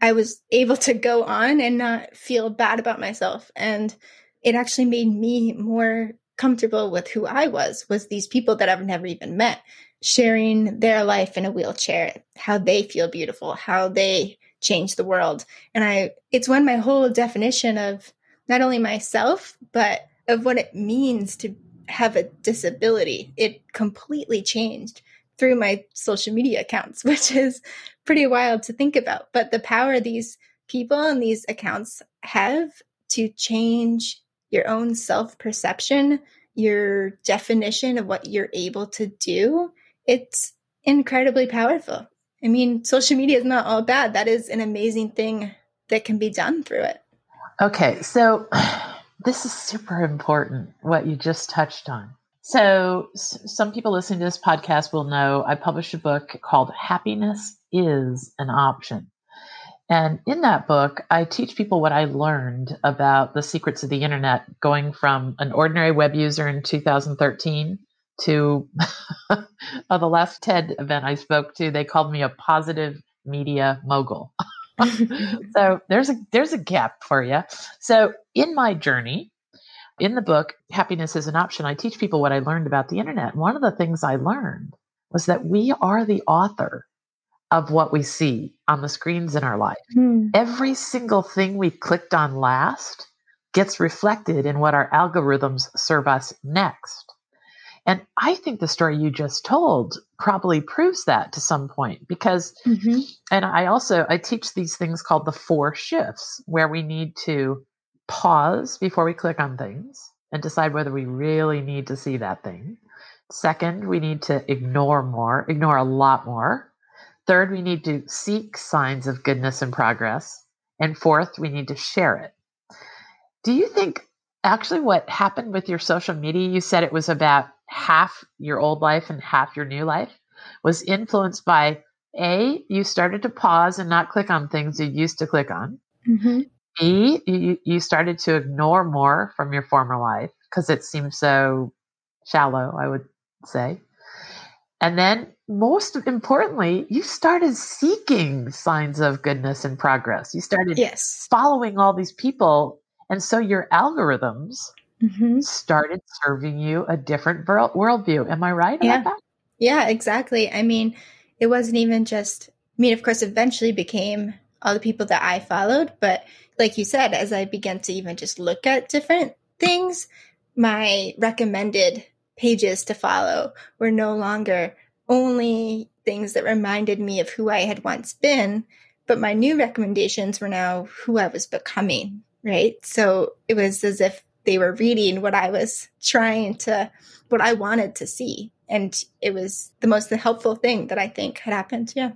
S1: I was able to go on and not feel bad about myself. And it actually made me more comfortable with who I was, was these people that I've never even met, sharing their life in a wheelchair, how they feel beautiful, how they change the world. And I, it's when my whole definition of not only myself, but of what it means to have a disability, it completely changed through my social media accounts, which is pretty wild to think about. But the power these people and these accounts have to change your own self perception, your definition of what you're able to do, it's incredibly powerful. I mean, social media is not all bad. That is an amazing thing that can be done through it.
S2: Okay, so this is super important what you just touched on. So, some people listening to this podcast will know I published a book called Happiness is an Option. And in that book, I teach people what I learned about the secrets of the internet, going from an ordinary web user in 2013 to uh, the last TED event I spoke to. They called me a positive media mogul. so there's a there's a gap for you. So in my journey, in the book, Happiness is an Option, I teach people what I learned about the internet. One of the things I learned was that we are the author of what we see on the screens in our life. Hmm. Every single thing we clicked on last gets reflected in what our algorithms serve us next. And I think the story you just told probably proves that to some point because mm-hmm. and I also I teach these things called the four shifts where we need to pause before we click on things and decide whether we really need to see that thing. Second, we need to ignore more, ignore a lot more. Third, we need to seek signs of goodness and progress. And fourth, we need to share it. Do you think actually what happened with your social media, you said it was about half your old life and half your new life, was influenced by A, you started to pause and not click on things you used to click on. Mm-hmm. B, you, you started to ignore more from your former life because it seemed so shallow, I would say. And then, most importantly, you started seeking signs of goodness and progress. You started
S1: yes.
S2: following all these people. And so your algorithms mm-hmm. started serving you a different worldview. Am I right
S1: yeah.
S2: that?
S1: Yeah, exactly. I mean, it wasn't even just, I mean, of course, eventually became all the people that I followed. But like you said, as I began to even just look at different things, my recommended pages to follow were no longer only things that reminded me of who I had once been, but my new recommendations were now who I was becoming, right? So it was as if they were reading what I was trying to, what I wanted to see. And it was the most helpful thing that I think had happened. Yeah.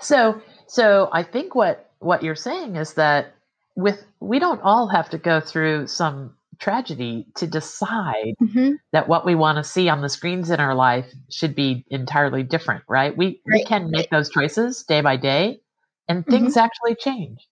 S2: So, so I think what, what you're saying is that with, we don't all have to go through some tragedy to decide mm-hmm. that what we want to see on the screens in our life should be entirely different, right? We, right. we can make those choices day by day and things mm-hmm. actually change.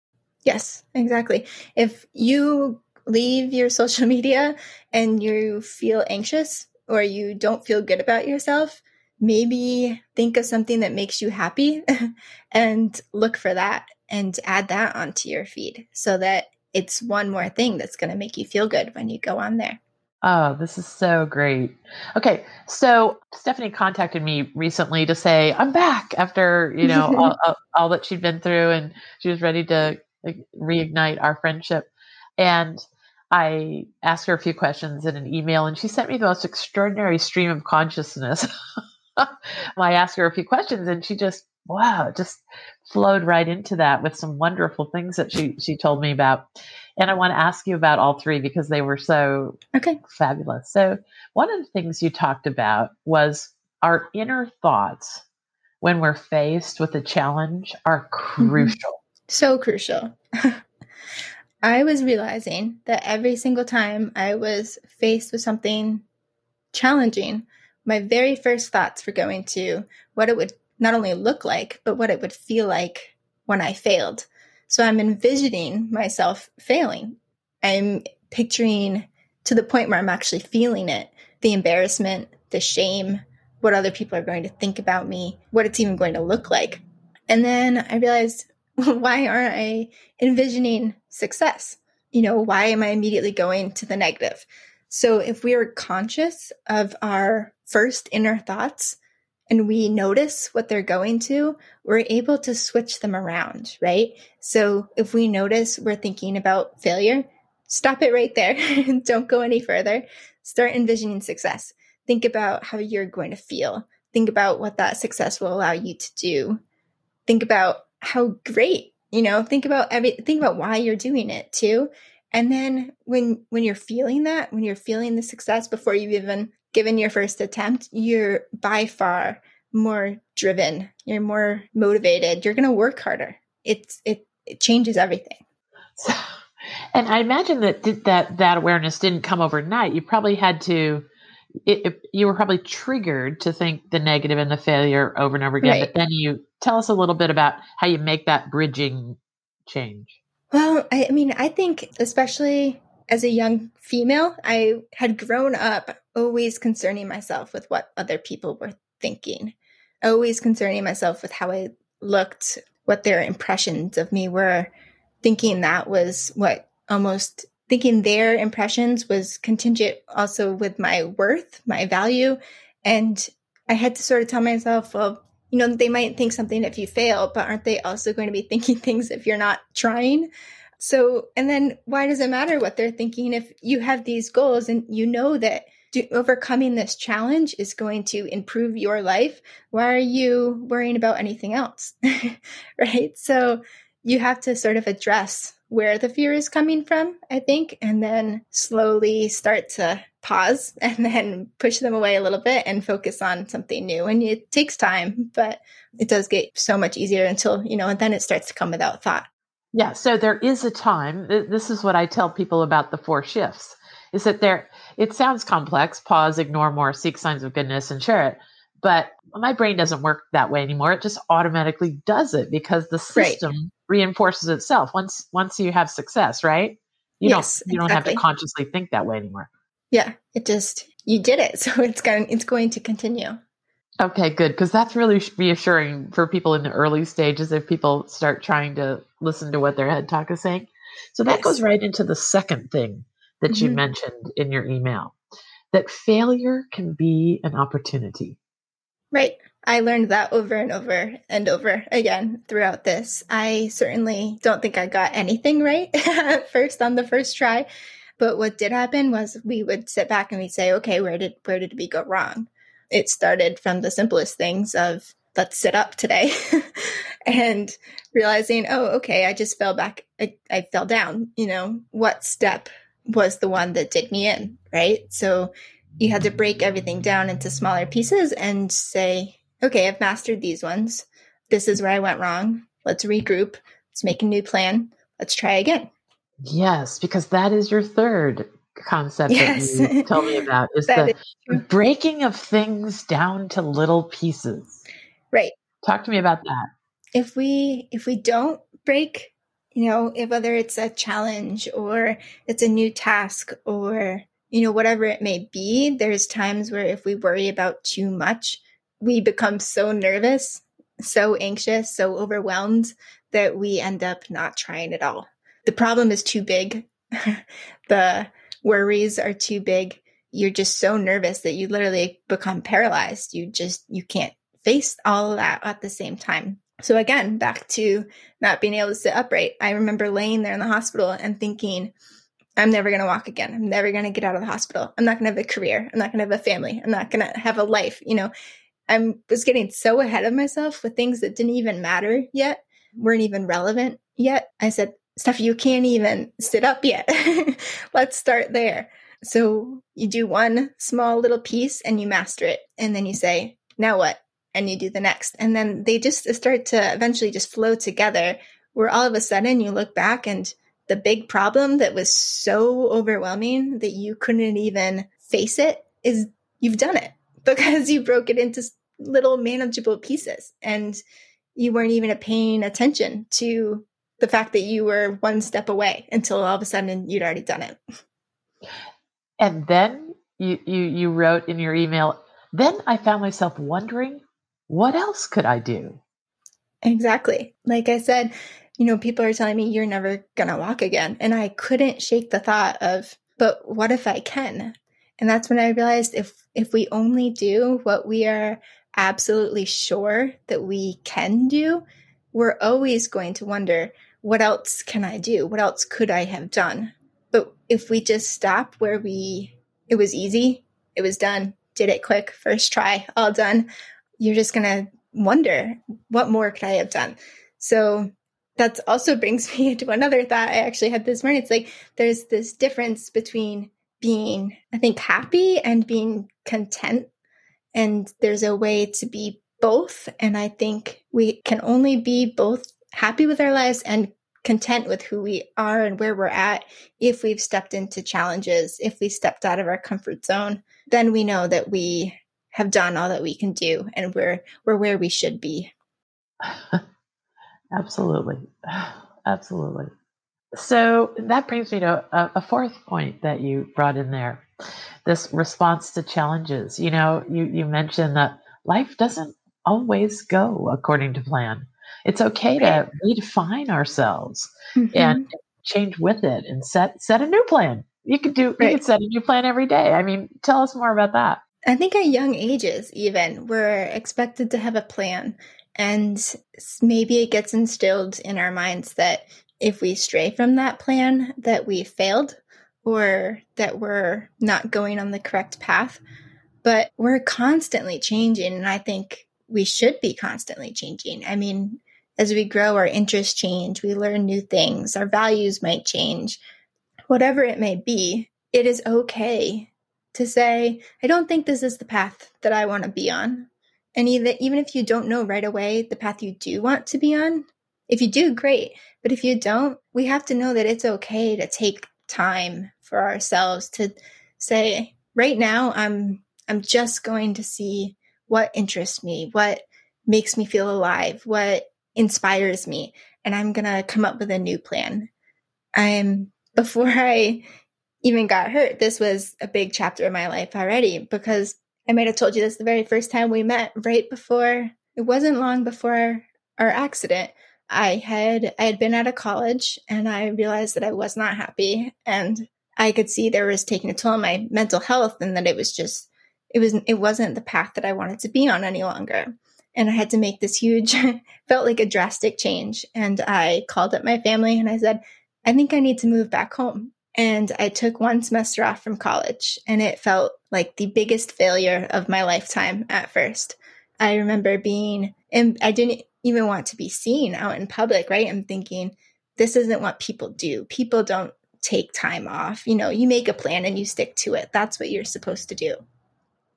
S1: Yes, exactly. If you leave your social media and you feel anxious or you don't feel good about yourself, maybe think of something that makes you happy and look for that and add that onto your feed so that it's one more thing that's going to make you feel good when you go on there.
S2: Oh, this is so great. Okay, so Stephanie contacted me recently to say I'm back after you know all, all, all, that she'd been through, and she was ready to like, reignite our friendship. And I asked her a few questions in an email, and she sent me the most extraordinary stream of consciousness. I asked her a few questions, and she just wow, just flowed right into that with some wonderful things that she she told me about. And I want to ask you about all three because they were so
S1: okay.
S2: fabulous. So one of the things you talked about was our inner thoughts when we're faced with a challenge are mm-hmm. crucial. Mm-hmm.
S1: So crucial. I was realizing that every single time I was faced with something challenging, my very first thoughts were going to what it would not only look like, but what it would feel like when I failed. So I'm envisioning myself failing. I'm picturing to the point where I'm actually feeling it the embarrassment, the shame, what other people are going to think about me, what it's even going to look like. And then I realized, why aren't I envisioning success? You know, why am I immediately going to the negative? So if we are conscious of our first inner thoughts, and we notice what they're going to, we're able to switch them around, right? So if we notice we're thinking about failure, stop it right there. Don't go any further. Start envisioning success. Think about how you're going to feel. Think about what that success will allow you to do. Think about how great, you know, think about every think about why you're doing it too. And then when when you're feeling that, when you're feeling the success before you even given your first attempt, you're by far more driven. You're more motivated. You're going to work harder. It's it it changes everything.
S2: So, and I imagine that that that awareness didn't come overnight. You probably had to. It, it, you were probably triggered to think the negative and the failure over and over again. Right. But then you tell us a little bit about how you make that bridging change.
S1: Well, I, I mean, I think especially as a young female, I had grown up always concerning myself with what other people were thinking, always concerning myself with how I looked, what their impressions of me were, thinking that was what almost thinking their impressions was contingent also with my worth, my value. And I had to sort of tell myself, well, you know, they might think something if you fail, but aren't they also going to be thinking things if you're not trying? So, and then why does it matter what they're thinking if you have these goals and you know that do, overcoming this challenge is going to improve your life? Why are you worrying about anything else? right? So, you have to sort of address where the fear is coming from, I think, and then slowly start to pause and then push them away a little bit and focus on something new. And it takes time, but it does get so much easier until, you know, and then it starts to come without thought.
S2: Yeah, so there is a time. This is what I tell people about the four shifts. Is that there? It sounds complex. Pause, ignore more, seek signs of goodness, and share it. But my brain doesn't work that way anymore. It just automatically does it because the system right. reinforces itself. Once once you have success, right? You yes, don't you don't have to consciously think that way anymore.
S1: Yeah, it just you did it, so it's going it's going to continue.
S2: Okay, good. Because that's really reassuring for people in the early stages if people start trying to listen to what their head talk is saying. So that yes. goes right into the second thing that mm-hmm. you mentioned in your email that failure can be an opportunity.
S1: Right. I learned that over and over and over again throughout this. I certainly don't think I got anything right at first on the first try. But what did happen was we would sit back and we'd say, okay, where did where did we go wrong? It started from the simplest things of let's sit up today and realizing, oh, okay, I just fell back. I, I fell down. You know, what step was the one that did me in, right? So you had to break everything down into smaller pieces and say, okay, I've mastered these ones. This is where I went wrong. Let's regroup. Let's make a new plan. Let's try again.
S2: Yes, because that is your third concept yes. that you told me about is the is breaking of things down to little pieces.
S1: Right.
S2: Talk to me about that.
S1: If we if we don't break, you know, if whether it's a challenge or it's a new task or you know whatever it may be, there's times where if we worry about too much, we become so nervous, so anxious, so overwhelmed that we end up not trying at all. The problem is too big. the worries are too big. You're just so nervous that you literally become paralyzed. You just you can't face all of that at the same time. So again, back to not being able to sit upright. I remember laying there in the hospital and thinking, I'm never going to walk again. I'm never going to get out of the hospital. I'm not going to have a career. I'm not going to have a family. I'm not going to have a life. You know, I was getting so ahead of myself with things that didn't even matter yet, weren't even relevant yet. I said, Stuff you can't even sit up yet. Let's start there. So you do one small little piece and you master it. And then you say, now what? And you do the next. And then they just start to eventually just flow together where all of a sudden you look back and the big problem that was so overwhelming that you couldn't even face it is you've done it because you broke it into little manageable pieces and you weren't even paying attention to the fact that you were one step away until all of a sudden you'd already done it.
S2: And then you, you, you wrote in your email, then I found myself wondering, what else could I do?
S1: Exactly. Like I said, you know, people are telling me you're never going to walk again. And I couldn't shake the thought of, but what if I can? And that's when I realized if if we only do what we are absolutely sure that we can do, we're always going to wonder, what else can I do? What else could I have done? But if we just stop where we, it was easy, it was done, did it quick, first try, all done, you're just going to wonder, what more could I have done? So that also brings me to another thought I actually had this morning. It's like there's this difference between being, I think, happy and being content. And there's a way to be both. And I think we can only be both happy with our lives and content with who we are and where we're at if we've stepped into challenges, if we stepped out of our comfort zone, then we know that we have done all that we can do and we're we're where we should be.
S2: Absolutely. Absolutely. So that brings me to a, a, fourth point that you brought in there this response to challenges. You know, you, you mentioned that life doesn't always go according to plan. It's okay to redefine ourselves mm-hmm. and change with it and set set a new plan. You could do right. you could set a new plan every day. I mean, tell us more about that.
S1: I think at young ages even we're expected to have a plan and maybe it gets instilled in our minds that if we stray from that plan that we failed or that we're not going on the correct path. But we're constantly changing and I think we should be constantly changing. I mean, as we grow, our interests change, we learn new things, our values might change. Whatever it may be, it is okay to say, I don't think this is the path that I want to be on. And even, even if you don't know right away the path you do want to be on, if you do, great. But if you don't, we have to know that it's okay to take time for ourselves to say, right now, I'm I'm just going to see what interests me, what makes me feel alive, what inspires me, and I'm going to come up with a new plan. I'm before I even got hurt, this was a big chapter in my life already because I might have told you this the very first time we met, right before it wasn't long before our accident. I had I had been out of college and I realized that I was not happy and I could see there was taking a toll on my mental health and that it was just it was it wasn't the path that I wanted to be on any longer. And I had to make this huge felt like a drastic change. And I called up my family and I said, I think I need to move back home. And I took one semester off from college and it felt like the biggest failure of my lifetime at first. I remember being and I didn't even want to be seen out in public, right? I'm thinking this isn't what people do. People don't take time off. You know, you make a plan and you stick to it. That's what you're supposed to do.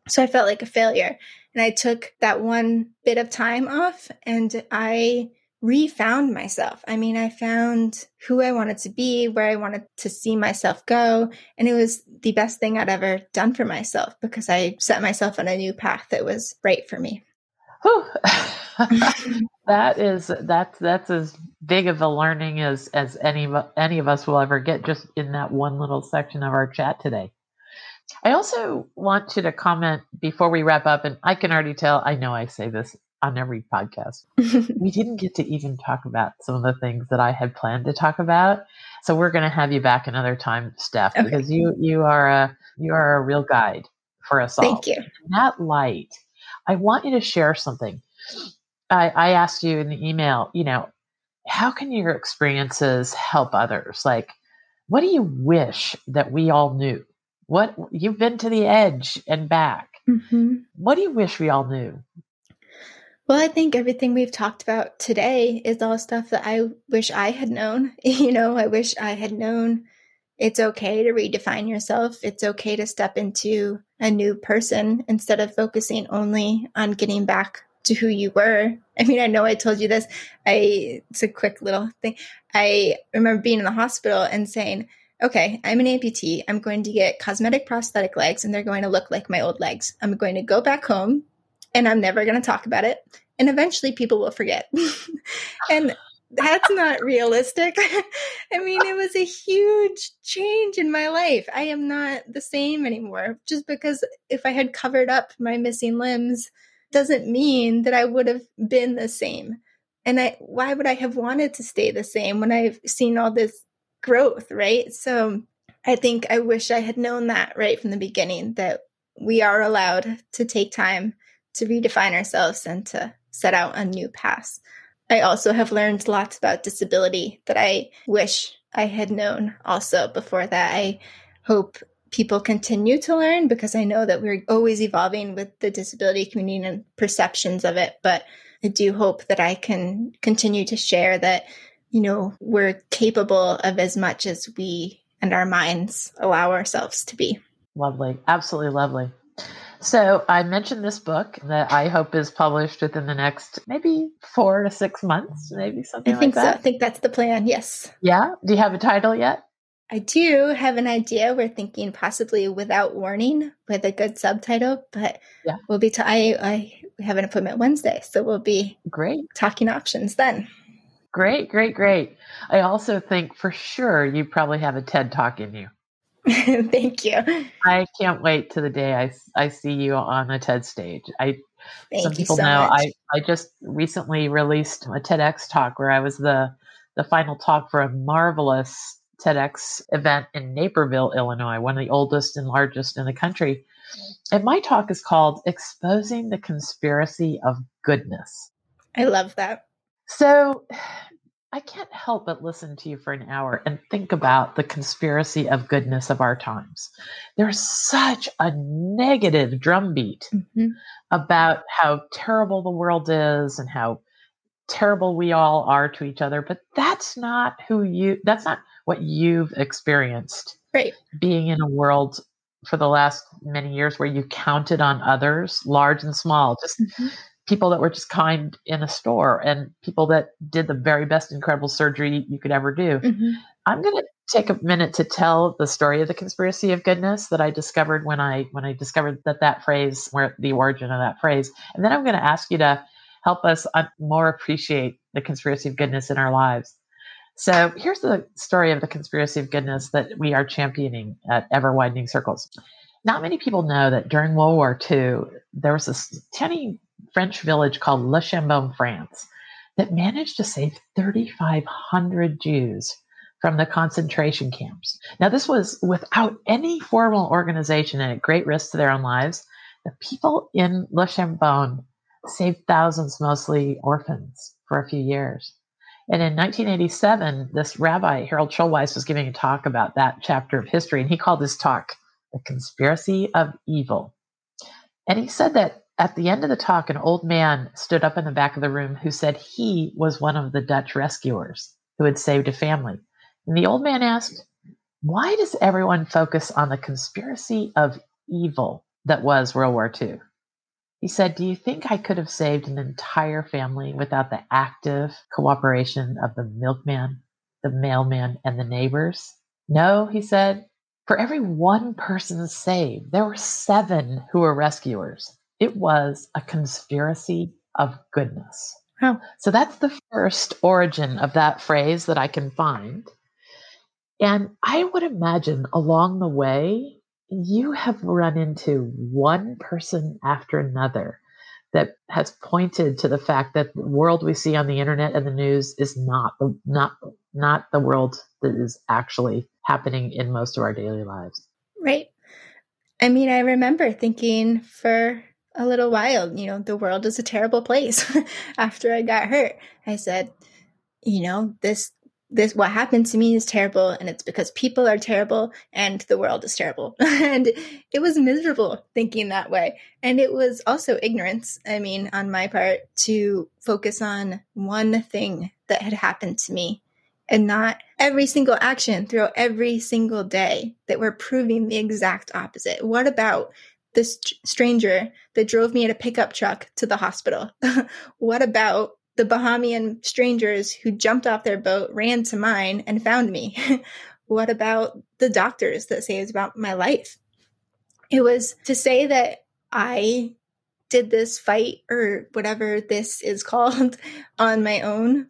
S1: So I felt like a failure. And I took that one bit of time off and I refound myself. I mean, I found who I wanted to be, where I wanted to see myself go. And it was the best thing I'd ever done for myself because I set myself on a new path that was right for me.
S2: that is that's that's as big of a learning as as any any of us will ever get just in that one little section of our chat today. I also want you to comment before we wrap up, and I can already tell. I know I say this on every podcast. we didn't get to even talk about some of the things that I had planned to talk about, so we're going to have you back another time, Steph, okay. because you you are a you are a real guide for us
S1: all.
S2: Thank
S1: you.
S2: In that light, I want you to share something I, I asked you in the email, you know, how can your experiences help others? Like, what do you wish that we all knew? What you've been to the edge and back. Mm-hmm. What do you wish we all knew?
S1: Well, I think everything we've talked about today is all stuff that I wish I had known. you know, I wish I had known it's okay to redefine yourself. It's okay to step into a new person instead of focusing only on getting back to who you were. I mean, I know I told you this. I it's a quick little thing. I remember being in the hospital and saying, "Okay, I'm an amputee. I'm going to get cosmetic prosthetic legs, and they're going to look like my old legs. I'm going to go back home, and I'm never going to talk about it. And eventually, people will forget." and that's not realistic. I mean, it was a huge change in my life. I am not the same anymore just because if I had covered up my missing limbs doesn't mean that I would have been the same. And I, why would I have wanted to stay the same when I've seen all this growth, right? So I think I wish I had known that right from the beginning that we are allowed to take time to redefine ourselves and to set out a new path. I also have learned lots about disability that I wish I had known also before that. I hope people continue to learn because I know that we're always evolving with the disability community and perceptions of it. But I do hope that I can continue to share that, you know, we're capable of as much as we and our minds allow ourselves to be.
S2: Lovely. Absolutely lovely. So I mentioned this book that I hope is published within the next maybe four to six months, maybe something
S1: I think
S2: like that.
S1: So. I think that's the plan. Yes.
S2: Yeah. Do you have a title yet?
S1: I do have an idea. We're thinking possibly without warning with a good subtitle, but yeah. we'll be. T- I, I have an appointment Wednesday, so we'll be
S2: great
S1: talking options then.
S2: Great, great, great. I also think for sure you probably have a TED talk in you.
S1: Thank you.
S2: I can't wait to the day I, I see you on a TED stage. I
S1: Thank
S2: some people
S1: so
S2: know
S1: much.
S2: I, I just recently released a TEDx talk where I was the the final talk for a marvelous TEDx event in Naperville, Illinois, one of the oldest and largest in the country. And my talk is called Exposing the Conspiracy of Goodness.
S1: I love that.
S2: So I can't help but listen to you for an hour and think about the conspiracy of goodness of our times. There's such a negative drumbeat mm-hmm. about how terrible the world is and how terrible we all are to each other, but that's not who you that's not what you've experienced.
S1: Right.
S2: Being in a world for the last many years where you counted on others, large and small, just mm-hmm. People that were just kind in a store and people that did the very best incredible surgery you could ever do. Mm-hmm. I'm going to take a minute to tell the story of the conspiracy of goodness that I discovered when I when I discovered that that phrase where the origin of that phrase. And then I'm going to ask you to help us more appreciate the conspiracy of goodness in our lives. So here's the story of the conspiracy of goodness that we are championing at Ever Widening Circles. Not many people know that during World War II, there was this tiny French village called Le Chambon, France, that managed to save 3,500 Jews from the concentration camps. Now, this was without any formal organization and at great risk to their own lives. The people in Le Chambon saved thousands, mostly orphans, for a few years. And in 1987, this rabbi, Harold Schulweis, was giving a talk about that chapter of history, and he called his talk The Conspiracy of Evil. And he said that at the end of the talk, an old man stood up in the back of the room who said he was one of the Dutch rescuers who had saved a family. And the old man asked, Why does everyone focus on the conspiracy of evil that was World War II? He said, Do you think I could have saved an entire family without the active cooperation of the milkman, the mailman, and the neighbors? No, he said. For every one person saved, there were seven who were rescuers. It was a conspiracy of goodness.
S1: Wow.
S2: So that's the first origin of that phrase that I can find. And I would imagine along the way, you have run into one person after another that has pointed to the fact that the world we see on the internet and the news is not not not the world that is actually happening in most of our daily lives.
S1: Right. I mean, I remember thinking for a little wild. you know, the world is a terrible place after I got hurt. I said, you know, this this what happened to me is terrible and it's because people are terrible and the world is terrible and it was miserable thinking that way and it was also ignorance i mean on my part to focus on one thing that had happened to me and not every single action throughout every single day that were proving the exact opposite what about this stranger that drove me in a pickup truck to the hospital what about the Bahamian strangers who jumped off their boat, ran to mine, and found me? what about the doctors that saved about my life? It was to say that I did this fight or whatever this is called on my own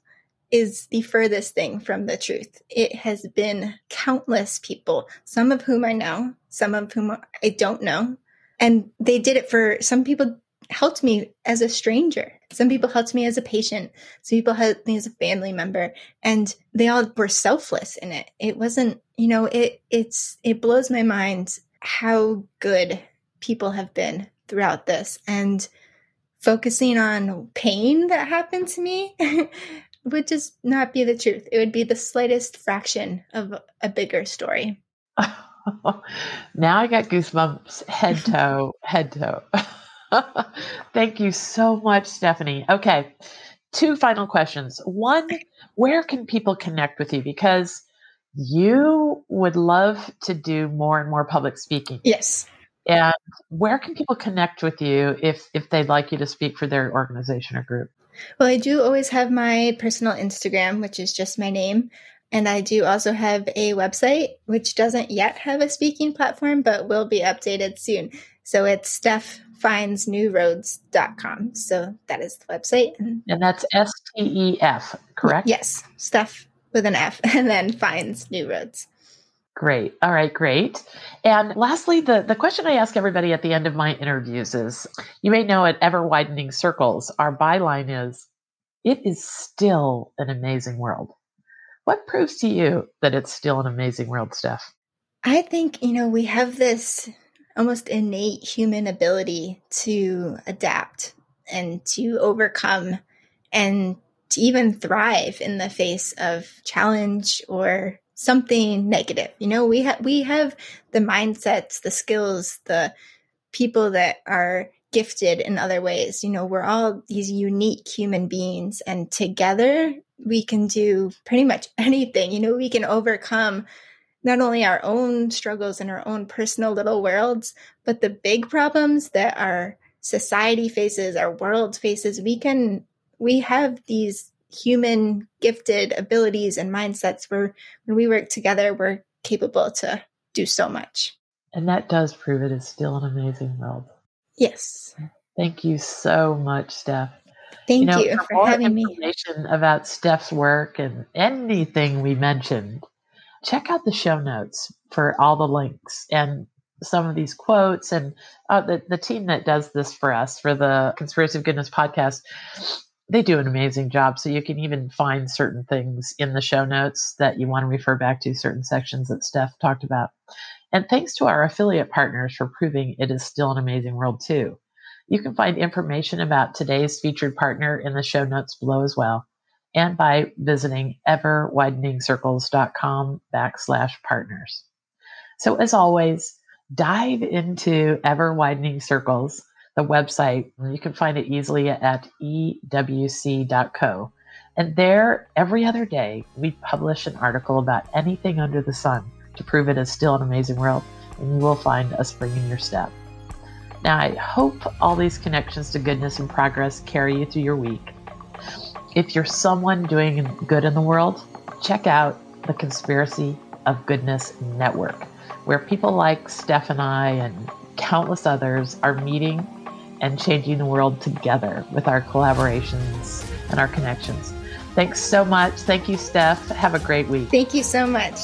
S1: is the furthest thing from the truth. It has been countless people, some of whom I know, some of whom I don't know. And they did it for some people helped me as a stranger. Some people helped me as a patient. Some people helped me as a family member and they all were selfless in it. It wasn't, you know, it, it's, it blows my mind how good people have been throughout this and focusing on pain that happened to me would just not be the truth. It would be the slightest fraction of a bigger story.
S2: now I got goosebumps head toe, head toe. Thank you so much, Stephanie. Okay, two final questions. One, where can people connect with you? Because you would love to do more and more public speaking.
S1: Yes.
S2: And where can people connect with you if if they'd like you to speak for their organization or group?
S1: Well, I do always have my personal Instagram, which is just my name. And I do also have a website, which doesn't yet have a speaking platform, but will be updated soon. So it's Steph findsnewroads.com. So that is the website.
S2: And, and that's S T E F, correct?
S1: Yes, Stef with an F and then finds new roads.
S2: Great. All right, great. And lastly, the, the question I ask everybody at the end of my interviews is you may know at Ever Widening Circles, our byline is it is still an amazing world. What proves to you that it's still an amazing world, Steph?
S1: I think, you know, we have this almost innate human ability to adapt and to overcome and to even thrive in the face of challenge or something negative. You know, we have we have the mindsets, the skills, the people that are gifted in other ways. You know, we're all these unique human beings and together we can do pretty much anything. You know, we can overcome not only our own struggles in our own personal little worlds, but the big problems that our society faces, our world faces, we can, we have these human gifted abilities and mindsets where when we work together, we're capable to do so much.
S2: And that does prove it is still an amazing world.
S1: Yes.
S2: Thank you so much, Steph.
S1: Thank you, know, you for, for having me.
S2: Information about Steph's work and anything we mentioned, check out the show notes for all the links and some of these quotes and uh, the, the team that does this for us for the conspiracy of goodness podcast they do an amazing job. So you can even find certain things in the show notes that you want to refer back to, certain sections that Steph talked about. And thanks to our affiliate partners for proving it is still an amazing world, too. You can find information about today's featured partner in the show notes below as well, and by visiting everwideningcircles.com backslash partners. So as always, dive into Ever Widening Circles, the website. You can find it easily at ewc.co. And there, every other day, we publish an article about anything under the sun to prove it is still an amazing world, and you will find a spring in your step. Now, I hope all these connections to goodness and progress carry you through your week. If you're someone doing good in the world, check out the Conspiracy of Goodness Network, where people like Stef and I and countless others are meeting and changing the world together with our collaborations and our connections. Thanks so much. Thank you, Stef. Have a great week.
S1: Thank you so much.